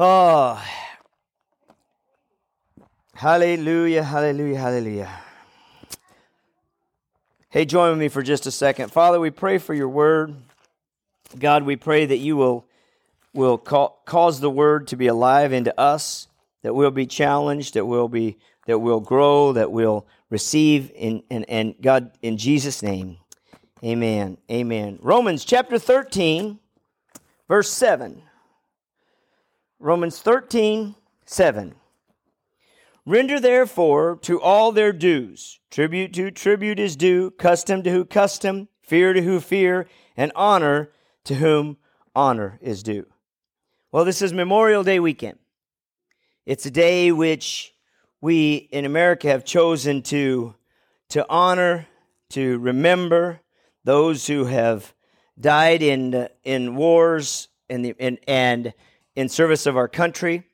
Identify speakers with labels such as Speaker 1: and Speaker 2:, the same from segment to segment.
Speaker 1: Oh, hallelujah, hallelujah, hallelujah. Hey, join with me for just a second. Father, we pray for your word. God, we pray that you will, will ca- cause the word to be alive into us, that we'll be challenged, that we'll be that we'll grow, that we'll receive in and, and God in Jesus' name. Amen. Amen. Romans chapter 13, verse 7. Romans 13, 7. Render therefore to all their dues. Tribute to tribute is due, custom to who custom, fear to who fear, and honor to whom honor is due. Well, this is Memorial Day weekend. It's a day which we in America have chosen to, to honor, to remember those who have died in, in wars and, the, in, and in service of our country.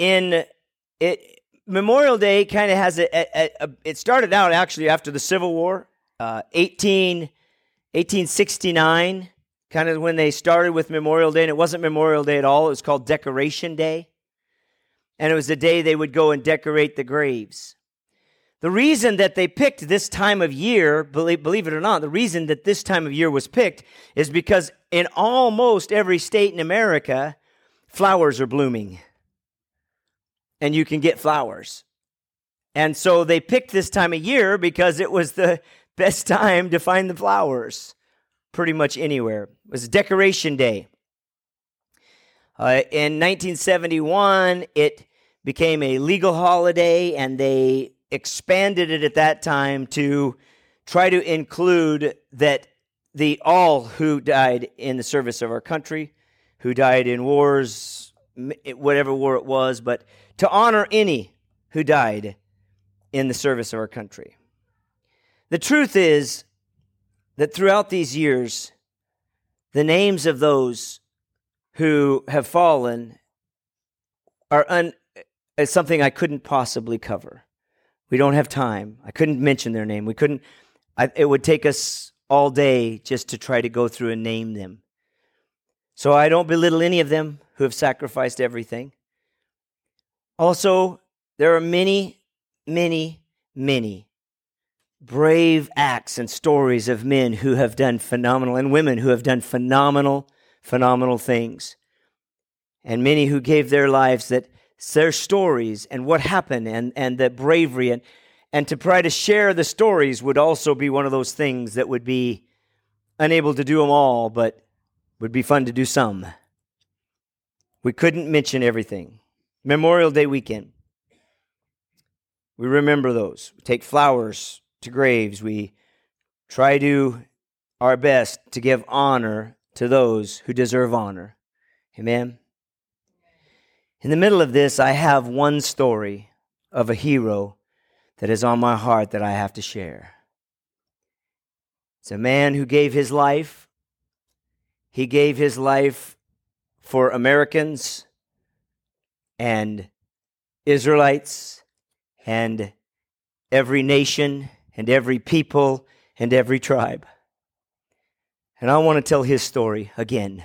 Speaker 1: In it, Memorial Day kind of has a, a, a, it started out actually after the Civil War, uh, 18, 1869, kind of when they started with Memorial Day, and it wasn't Memorial Day at all. It was called Decoration Day, and it was the day they would go and decorate the graves. The reason that they picked this time of year, believe, it or not, the reason that this time of year was picked is because in almost every state in America, flowers are blooming. And you can get flowers. And so they picked this time of year because it was the best time to find the flowers pretty much anywhere. It was Decoration Day. Uh, in 1971, it became a legal holiday, and they expanded it at that time to try to include that the all who died in the service of our country, who died in wars, whatever war it was, but to honor any who died in the service of our country. The truth is that throughout these years, the names of those who have fallen are un, is something I couldn't possibly cover. We don't have time. I couldn't mention their name. We couldn't, I, it would take us all day just to try to go through and name them. So I don't belittle any of them who have sacrificed everything. Also, there are many, many, many brave acts and stories of men who have done phenomenal and women who have done phenomenal, phenomenal things. And many who gave their lives that their stories and what happened and, and the bravery and, and to try to share the stories would also be one of those things that would be unable to do them all, but would be fun to do some. We couldn't mention everything. Memorial Day weekend. We remember those. We take flowers to graves. We try to our best to give honor to those who deserve honor. Amen. In the middle of this, I have one story of a hero that is on my heart that I have to share. It's a man who gave his life. He gave his life for Americans and Israelites and every nation and every people and every tribe. And I want to tell his story again.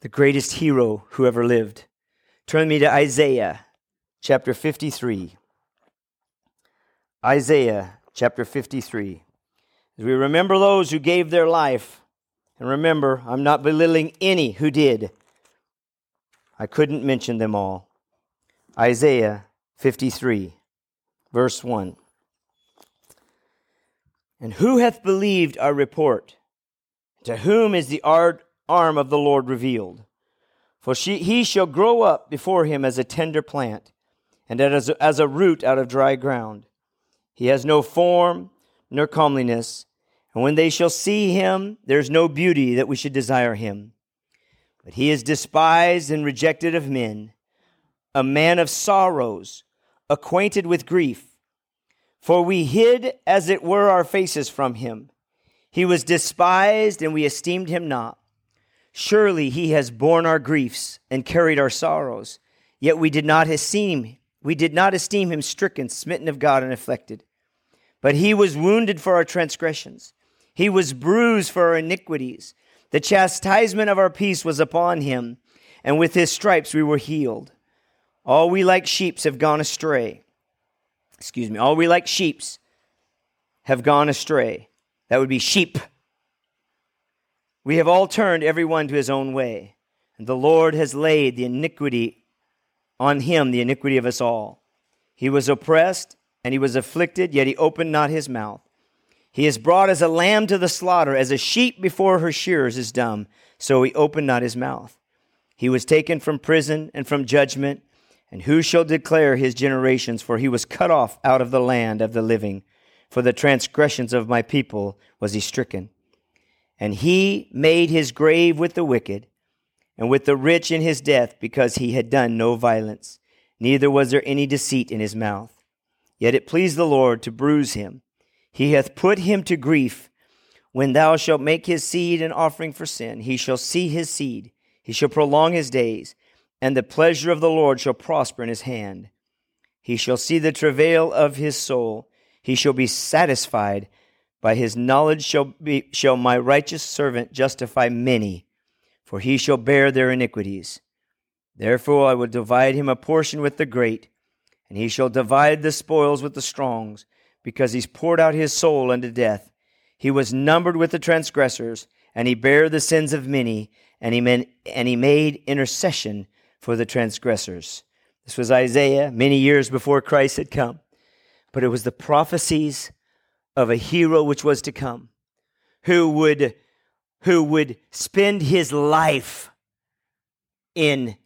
Speaker 1: The greatest hero who ever lived. Turn me to Isaiah chapter 53. Isaiah chapter 53. As we remember those who gave their life, and remember, I'm not belittling any who did. I couldn't mention them all. Isaiah 53, verse 1. And who hath believed our report? To whom is the arm of the Lord revealed? For she, he shall grow up before him as a tender plant, and as as a root out of dry ground. He has no form nor comeliness, and when they shall see him, there is no beauty that we should desire him. But he is despised and rejected of men, a man of sorrows, acquainted with grief. For we hid, as it were, our faces from him. He was despised, and we esteemed him not. Surely he has borne our griefs and carried our sorrows. Yet we did not esteem we did not esteem him stricken, smitten of God, and afflicted. But he was wounded for our transgressions. He was bruised for our iniquities. The chastisement of our peace was upon him, and with his stripes we were healed. All we like sheep have gone astray. Excuse me, all we like sheep have gone astray. That would be sheep. We have all turned everyone to his own way, and the Lord has laid the iniquity on him, the iniquity of us all. He was oppressed and he was afflicted, yet he opened not his mouth. He is brought as a lamb to the slaughter, as a sheep before her shearers is dumb, so he opened not his mouth. He was taken from prison and from judgment, and who shall declare his generations? For he was cut off out of the land of the living. For the transgressions of my people was he stricken. And he made his grave with the wicked, and with the rich in his death, because he had done no violence, neither was there any deceit in his mouth. Yet it pleased the Lord to bruise him. He hath put him to grief. When thou shalt make his seed an offering for sin, he shall see his seed, he shall prolong his days, and the pleasure of the Lord shall prosper in his hand. He shall see the travail of his soul, he shall be satisfied. By his knowledge shall, be, shall my righteous servant justify many, for he shall bear their iniquities. Therefore I will divide him a portion with the great, and he shall divide the spoils with the strongs, because he's poured out his soul unto death. He was numbered with the transgressors, and he bare the sins of many, and he, men, and he made intercession for the transgressors. This was Isaiah many years before Christ had come, but it was the prophecies of a hero which was to come, who would, who would spend his life in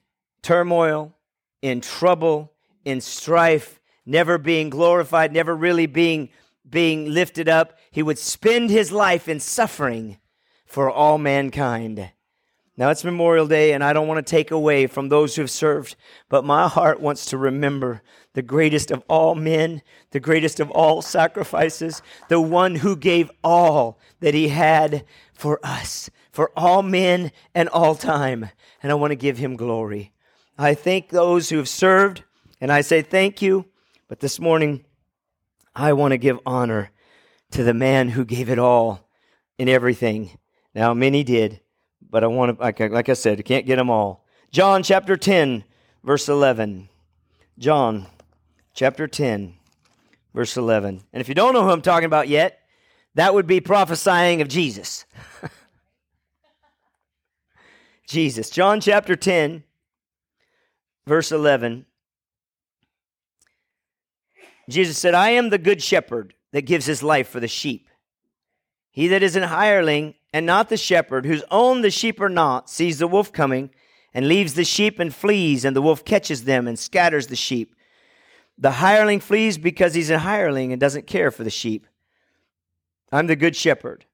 Speaker 1: turmoil, in trouble, in strife, never being glorified, never really being, being lifted up. He would spend his life in suffering for all mankind. Now it's Memorial Day, and I don't want to take away from those who have served, but my heart wants to remember the greatest of all men, the greatest of all sacrifices, the one who gave all that he had for us, for all men and all time. And I want to give him glory. I thank those who have served, and I say thank you. But this morning, I want to give honor to the man who gave it all in everything. Now, many did, but I want to, like, like I said, I can't get them all. John chapter 10, verse 11. John chapter 10, verse 11. And if you don't know who I'm talking about yet, that would be prophesying of Jesus. Jesus. John chapter 10, verse 11, Jesus said, I am the good shepherd that gives his life for the sheep. He that is an hireling and not the shepherd, whose own the sheep are not, sees the wolf coming and leaves the sheep and flees, and the wolf catches them and scatters the sheep. The hireling flees because he's a hireling and doesn't care for the sheep. I'm the good shepherd,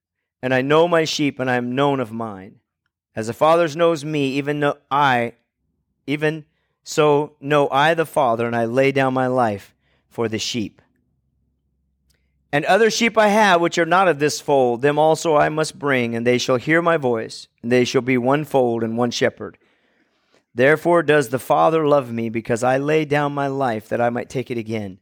Speaker 1: and I know my sheep, and I am known of mine. As the Father knows me, even though I, even so know I the Father, and I lay down my life for the sheep. And other sheep I have which are not of this fold, them also I must bring, and they shall hear my voice, and they shall be one fold and one shepherd. Therefore does the Father love me, because I lay down my life that I might take it again.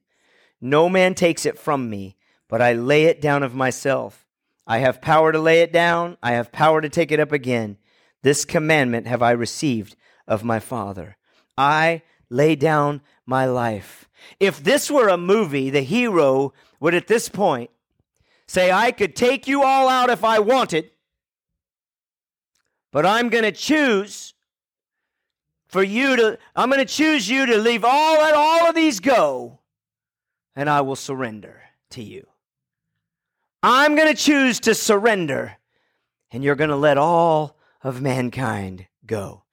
Speaker 1: No man takes it from me, but I lay it down of myself. I have power to lay it down, I have power to take it up again. This commandment have I received of my Father. I lay down my life. If this were a movie, the hero would at this point say, I could take you all out if I wanted, but I'm going to choose for you to, I'm going to choose you to leave all, let all of these go, and I will surrender to you. I'm going to choose to surrender, and you're going to let all of mankind go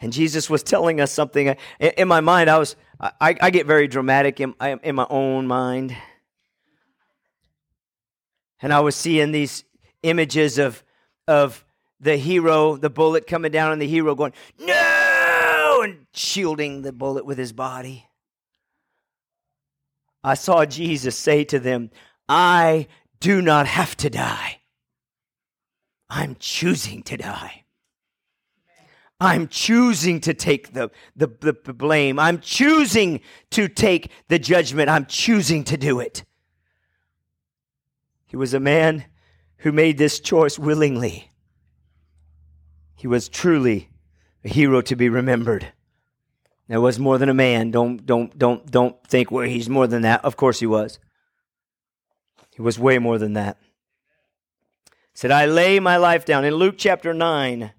Speaker 1: and Jesus was telling us something. In my mind, I was I, I get very dramatic in, in my own mind, and I was seeing these images of of the hero, the bullet coming down, and the hero going no and shielding the bullet with his body. I saw Jesus say to them, "I do not have to die. I'm choosing to die." I'm choosing to take the, the, the, blame. I'm choosing to take the judgment. I'm choosing to do it. He was a man who made this choice willingly. He was truly a hero to be remembered. There was more than a man. Don't don't don't don't think well he's more than that. Of course he was. He was way more than that. He Said, I lay my life down. In Luke chapter 9,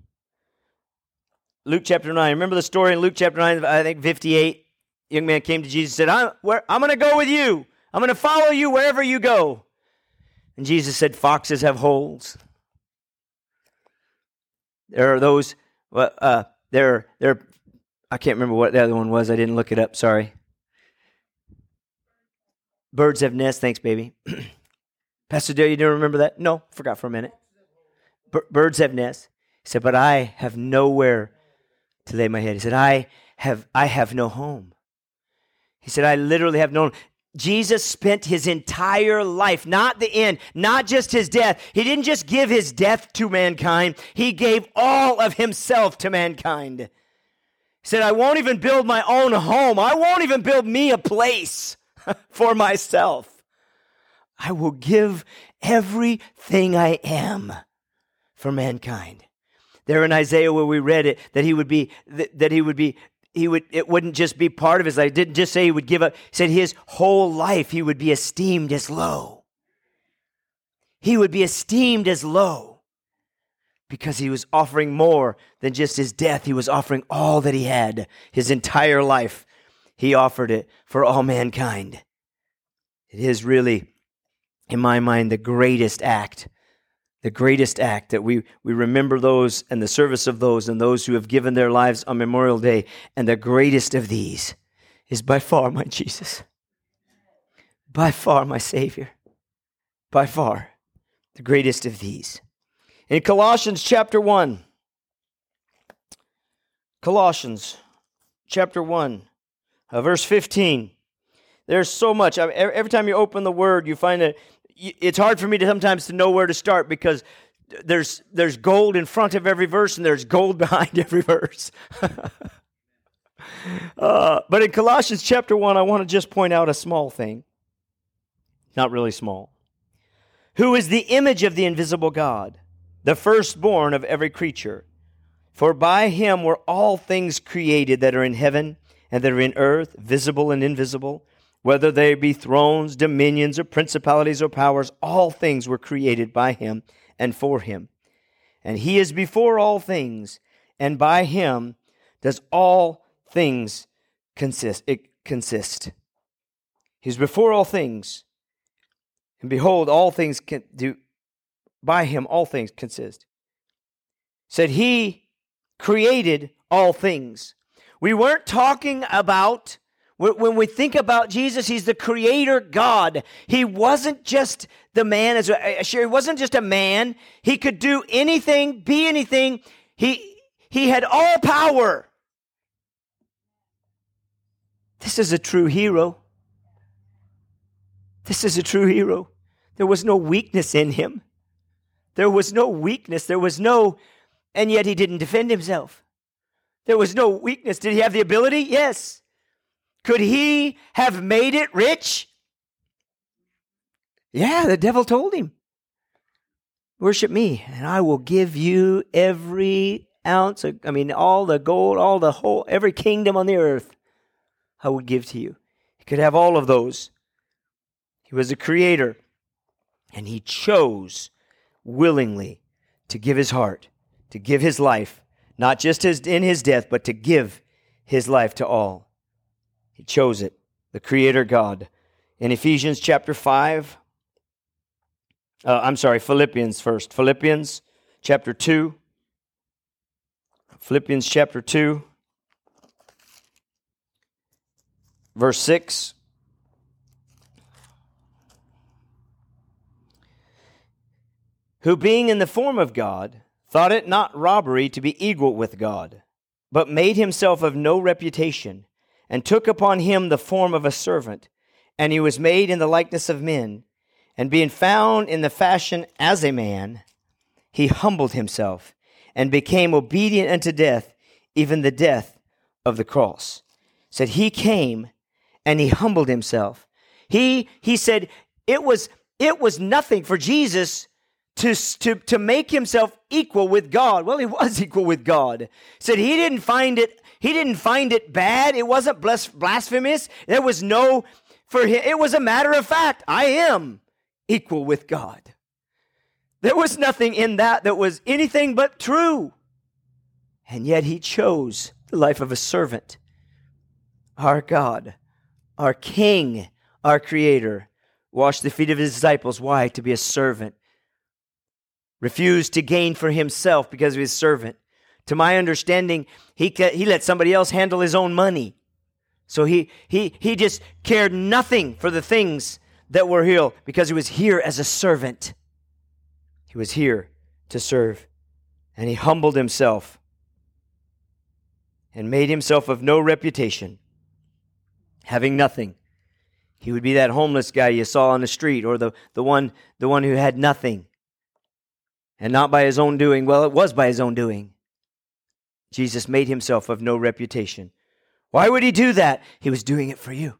Speaker 1: Luke chapter 9, remember the story in Luke chapter 9, I think 58? Young man came to Jesus and said, I'm, I'm going to go with you. I'm going to follow you wherever you go. And Jesus said, Foxes have holes. There are those, uh, there, there, I can't remember what the other one was. I didn't look it up. Sorry. Birds have nests. Thanks, baby. Pastor Dale, you didn't remember that? No, forgot for a minute. B- birds have nests. He said, but I have nowhere to lay my head. He said, I have, I have no home. He said, I literally have no Jesus spent his entire life, not the end, not just his death. He didn't just give his death to mankind, he gave all of himself to mankind. He said, I won't even build my own home. I won't even build me a place for myself. I will give everything I am for mankind. There in Isaiah where we read it, that he would be, that he would be, he would, it wouldn't just be part of his life. It didn't just say he would give up, he said his whole life he would be esteemed as low. He would be esteemed as low because he was offering more than just his death. He was offering all that he had, his entire life. He offered it for all mankind. It is really in my mind, the greatest act. The greatest act that we, we remember those and the service of those and those who have given their lives on Memorial Day. And the greatest of these is by far my Jesus. By far my Savior. By far the greatest of these. In Colossians chapter 1, Colossians chapter 1, uh, verse 15. There's so much. Every time you open the word, you find that it's hard for me to sometimes to know where to start because there's there's gold in front of every verse and there's gold behind every verse. uh, but in Colossians chapter one, I want to just point out a small thing, not really small. Who is the image of the invisible God, the firstborn of every creature? For by him were all things created that are in heaven and that are in earth, visible and invisible whether they be thrones, dominions, or principalities or powers, all things were created by him and for him. And he is before all things, and by him does all things consist. It consist. He's before all things, and behold, all things can do. By him, all things consist. Said he created all things. We weren't talking about when we think about Jesus, he's the creator God. He wasn't just the man, as uh, uh, sure, he wasn't just a man. He could do anything, be anything. He, he had all power. This is a true hero. This is a true hero. There was no weakness in him. There was no weakness. There was no, and yet he didn't defend himself. There was no weakness. Did he have the ability? Yes. Could he have made it rich? Yeah, the devil told him. Worship me, and I will give you every ounce of, I mean, all the gold, all the whole, every kingdom on the earth, I would give to you. He could have all of those. He was a creator, and he chose willingly to give his heart, to give his life, not just as in his death, but to give his life to all. He chose it, the Creator God. In Ephesians chapter 5, uh, I'm sorry, Philippians first. Philippians chapter 2. Philippians chapter 2, verse 6. Who being in the form of God, thought it not robbery to be equal with God, but made himself of no reputation and took upon him the form of a servant, and he was made in the likeness of men. And being found in the fashion as a man, he humbled himself and became obedient unto death, even the death of the cross. Said he came and he humbled himself. He he said it was it was nothing for Jesus to, to, to make himself equal with God. Well, he was equal with God. Said he didn't find it, he didn't find it bad. It wasn't blasphemous. There was no, for him, it was a matter of fact. I am equal with God. There was nothing in that that was anything but true. And yet he chose the life of a servant. Our God, our King, our Creator, washed the feet of his disciples. Why? To be a servant refused to gain for himself because of his servant. To my understanding, he, he let somebody else handle his own money. So he, he, he just cared nothing for the things that were here because he was here as a servant. He was here to serve. And he humbled himself and made himself of no reputation, having nothing. He would be that homeless guy you saw on the street or the, the, one, the one who had nothing and not by his own doing. Well, it was by his own doing. Jesus made himself of no reputation. Why would he do that? He was doing it for you.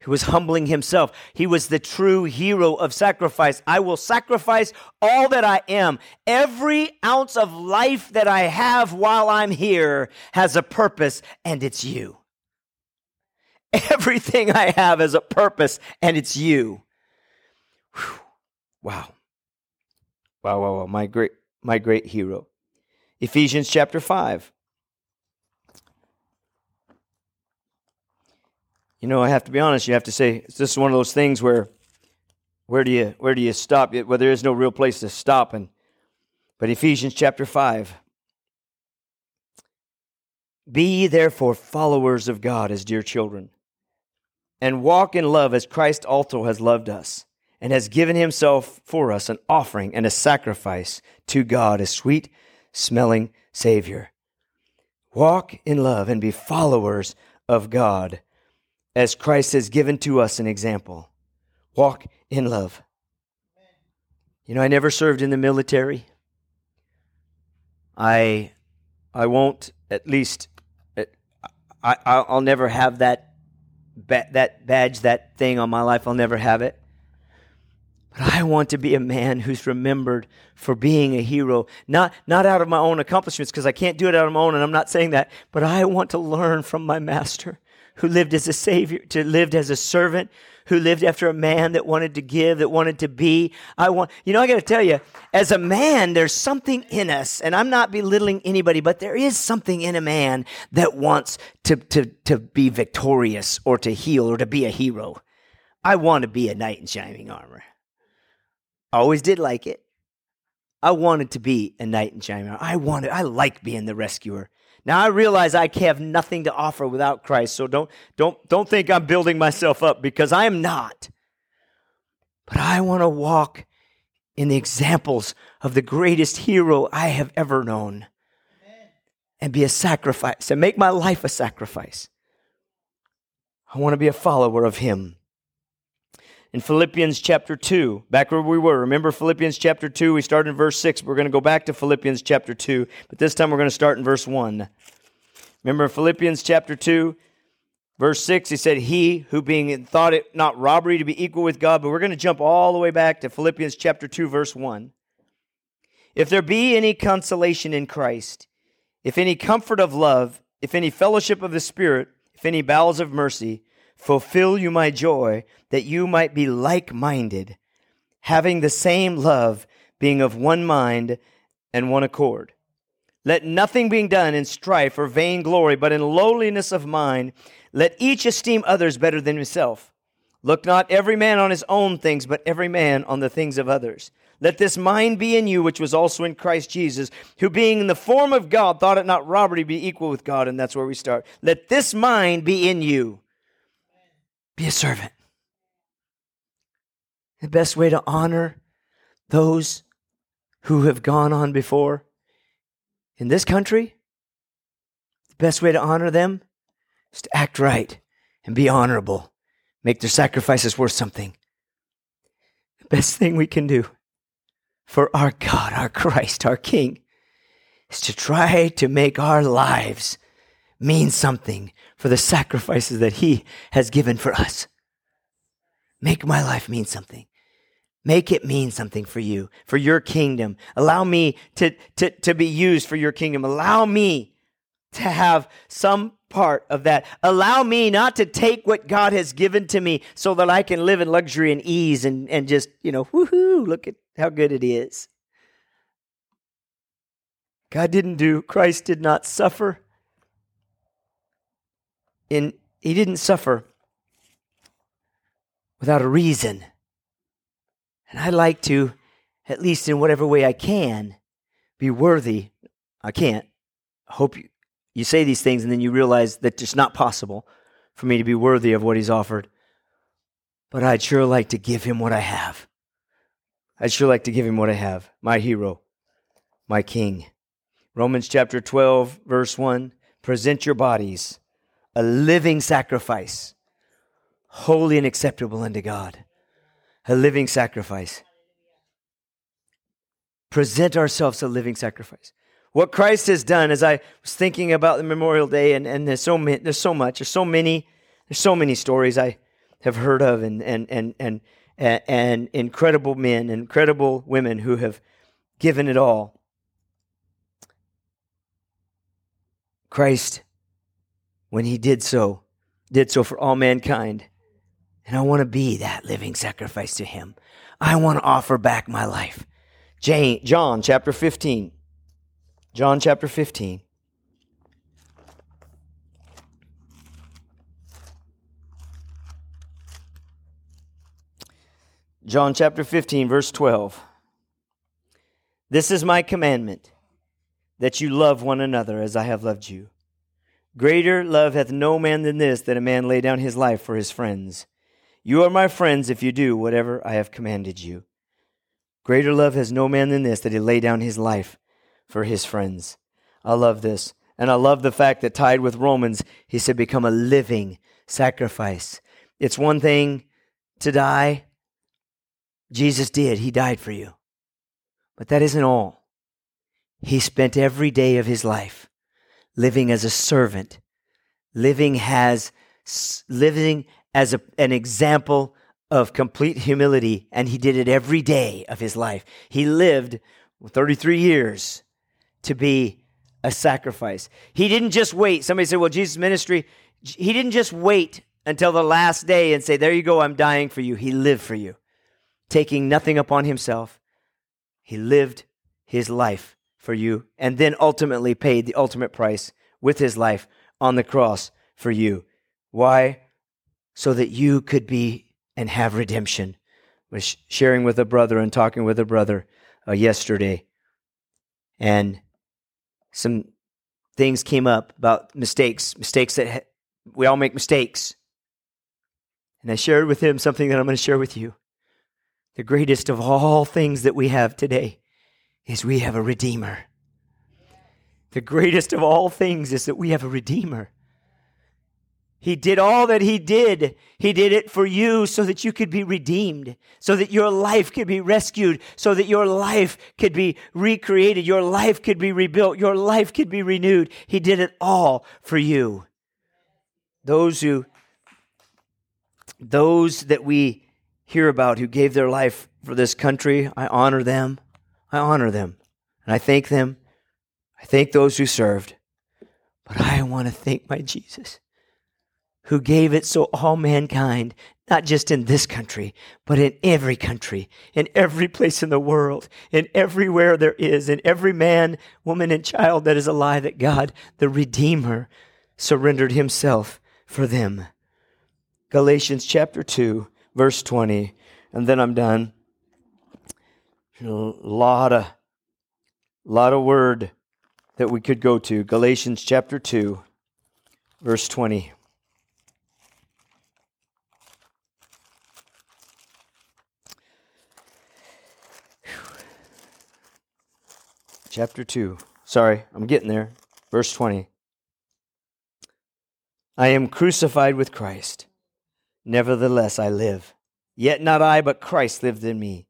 Speaker 1: He was humbling himself. He was the true hero of sacrifice. I will sacrifice all that I am. Every ounce of life that I have while I'm here has a purpose, and it's you. Everything I have has a purpose, and it's you. Whew. Wow. Wow, wow, wow. My great, my great hero. Ephesians chapter 5. You know, I have to be honest, you have to say, this is one of those things where where do you where do you stop? Where there is no real place to stop. And but Ephesians chapter 5. Be therefore followers of God as dear children, and walk in love as Christ also has loved us and has given himself for us an offering and a sacrifice to God, a sweet smelling Savior. Walk in love and be followers of God as Christ has given to us an example. Walk in love. You know, I never served in the military. I, I won't. At least, I, I'll never have that, that badge, that thing on my life. I'll never have it. But I want to be a man who's remembered for being a hero, not, not out of my own accomplishments, because I can't do it out of my own, and I'm not saying that, but I want to learn from my master who lived as a savior, to lived as a servant, who lived after a man that wanted to give, that wanted to be. I want, you know, I got to tell you, as a man, there's something in us, and I'm not belittling anybody, but there is something in a man that wants to, to, to be victorious or to heal or to be a hero. I want to be a knight in shining armor. I always did like it. I wanted to be a knight in shining armor. I wanted, I like being the rescuer. Now I realize I have nothing to offer without Christ, so don't, don't, don't think I'm building myself up because I am not. But I want to walk in the examples of the greatest hero I have ever known and be a sacrifice and make my life a sacrifice. I want to be a follower of him in Philippians chapter 2, back where we were. Remember Philippians chapter 2? We started in verse 6. We're going to go back to Philippians chapter 2, but this time we're going to start in verse 1. Remember Philippians chapter 2, verse 6, he said, He who being thought it not robbery to be equal with God, but we're going to jump all the way back to Philippians chapter 2, verse 1. If there be any consolation in Christ, if any comfort of love, if any fellowship of the Spirit, if any bowels of mercy, fulfill you my joy, that you might be like minded, having the same love, being of one mind and one accord. Let nothing be done in strife or vain glory, but in lowliness of mind, let each esteem others better than himself. Look not every man on his own things, but every man on the things of others. Let this mind be in you, which was also in Christ Jesus, who being in the form of God thought it not robbery to be equal with God. And that's where we start. Let this mind be in you be a servant. The best way to honor those who have gone on before in this country, the best way to honor them is to act right and be honorable, make their sacrifices worth something. The best thing we can do for our God, our Christ, our King, is to try to make our lives mean something for the sacrifices that He has given for us. Make my life mean something. Make it mean something for you, for your kingdom. Allow me to, to, to be used for your kingdom. Allow me to have some part of that. Allow me not to take what God has given to me so that I can live in luxury and ease and, and just, you know, woohoo, look at how good it is. God didn't do, Christ did not suffer. In, he didn't suffer without a reason. And I like to, at least in whatever way I can, be worthy. I can't. I hope you, you say these things and then you realize that it's not possible for me to be worthy of what he's offered. But I'd sure like to give him what I have. I'd sure like to give him what I have. My hero, my king. Romans chapter 12, verse 1 present your bodies a living sacrifice, holy and acceptable unto God. A living sacrifice. Present ourselves a living sacrifice. What Christ has done, as I was thinking about the Memorial Day, and, and there's so many, there's so much, there's so many, there's so many stories I have heard of, and and and and and incredible men, incredible women who have given it all. Christ, when he did so, did so for all mankind. And I want to be that living sacrifice to him. I want to offer back my life. John chapter 15. John chapter 15. John chapter 15, verse 12. This is my commandment, that you love one another as I have loved you. Greater love hath no man than this, that a man lay down his life for his friends. You are my friends if you do whatever I have commanded you. Greater love has no man than this, that he lay down his life for his friends. I love this. And I love the fact that tied with Romans, he said, become a living sacrifice. It's one thing to die. Jesus did. He died for you. But that isn't all. He spent every day of his life living as a servant, living as, living as a, an example of complete humility. And he did it every day of his life. He lived 33 years to be a sacrifice. He didn't just wait. Somebody said, well, Jesus' ministry, he didn't just wait until the last day and say, there you go, I'm dying for you. He lived for you, taking nothing upon himself. He lived his life for you and then ultimately paid the ultimate price with his life on the cross for you. Why? So that you could be and have redemption. I was sharing with a brother and talking with a brother uh, yesterday. And some things came up about mistakes, mistakes that ha- we all make mistakes. And I shared with him something that I'm going to share with you. The greatest of all things that we have today is we have a Redeemer. The greatest of all things is that we have a Redeemer. He did all that He did. He did it for you so that you could be redeemed, so that your life could be rescued, so that your life could be recreated, your life could be rebuilt, your life could be renewed. He did it all for you. Those who, those that we hear about who gave their life for this country, I honor them. I honor them. And I thank them. I thank those who served. But I want to thank my Jesus who gave it so all mankind, not just in this country, but in every country, in every place in the world, in everywhere there is, in every man, woman, and child that is alive, that God, the Redeemer, surrendered himself for them. Galatians chapter 2, verse 20, and then I'm done. A lot of, lot of word that we could go to. Galatians chapter 2, verse 20. chapter 2. Sorry, I'm getting there. Verse 20. I am crucified with Christ. Nevertheless, I live. Yet not I, but Christ lived in me.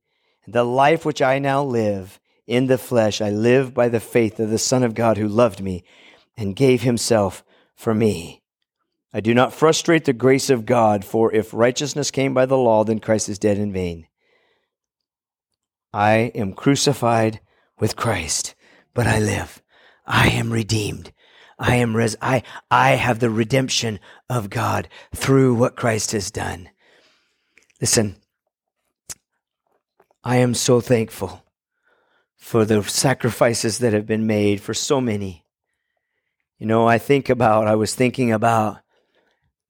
Speaker 1: The life which I now live in the flesh, I live by the faith of the Son of God who loved me and gave himself for me. I do not frustrate the grace of God, for if righteousness came by the law, then Christ is dead in vain. I am crucified with Christ, but I live. I am redeemed. I am res- I, I have the redemption of God through what Christ has done. Listen, I am so thankful for the sacrifices that have been made for so many. You know, I think about, I was thinking about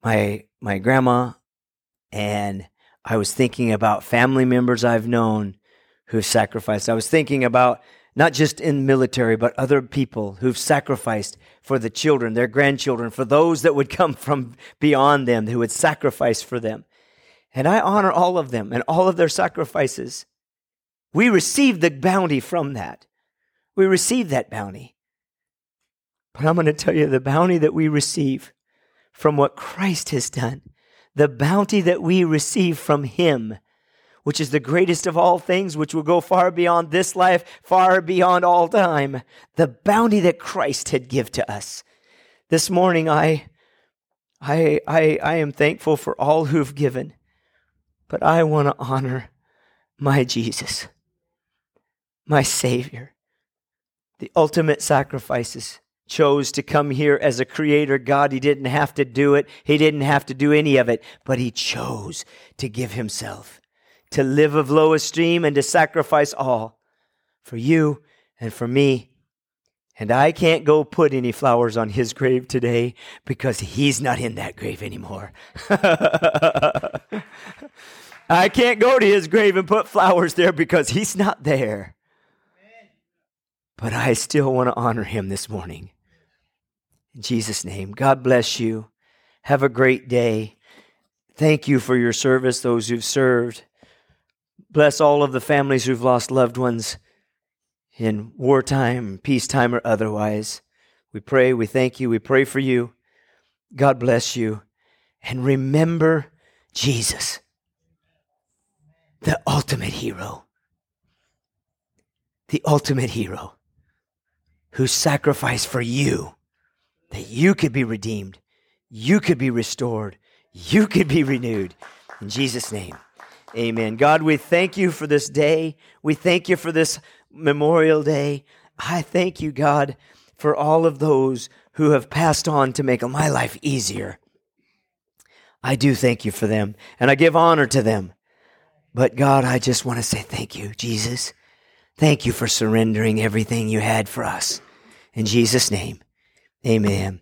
Speaker 1: my, my grandma and I was thinking about family members I've known who've sacrificed. I was thinking about not just in military, but other people who've sacrificed for the children, their grandchildren, for those that would come from beyond them, who would sacrifice for them. And I honor all of them and all of their sacrifices. We receive the bounty from that. We receive that bounty. But I'm going to tell you the bounty that we receive from what Christ has done, the bounty that we receive from Him, which is the greatest of all things, which will go far beyond this life, far beyond all time, the bounty that Christ had give to us. This morning, I, I, I, I am thankful for all who've given, but I want to honor my Jesus my Savior. The ultimate sacrifices chose to come here as a creator God. He didn't have to do it, He didn't have to do any of it, but He chose to give Himself, to live of low esteem and to sacrifice all for you and for me. And I can't go put any flowers on his grave today because he's not in that grave anymore. I can't go to his grave and put flowers there because he's not there. But I still want to honor him this morning. In Jesus' name, God bless you. Have a great day. Thank you for your service, those who've served. Bless all of the families who've lost loved ones in wartime, peacetime, or otherwise. We pray, we thank you, we pray for you. God bless you. And remember Jesus, the ultimate hero. The ultimate hero who sacrificed for you that you could be redeemed, you could be restored, you could be renewed. In Jesus' name, amen. God, we thank you for this day. We thank you for this Memorial Day. I thank you, God, for all of those who have passed on to make my life easier. I do thank you for them, and I give honor to them. But God, I just want to say thank you, Jesus. Thank you for surrendering everything you had for us. In Jesus' name, amen.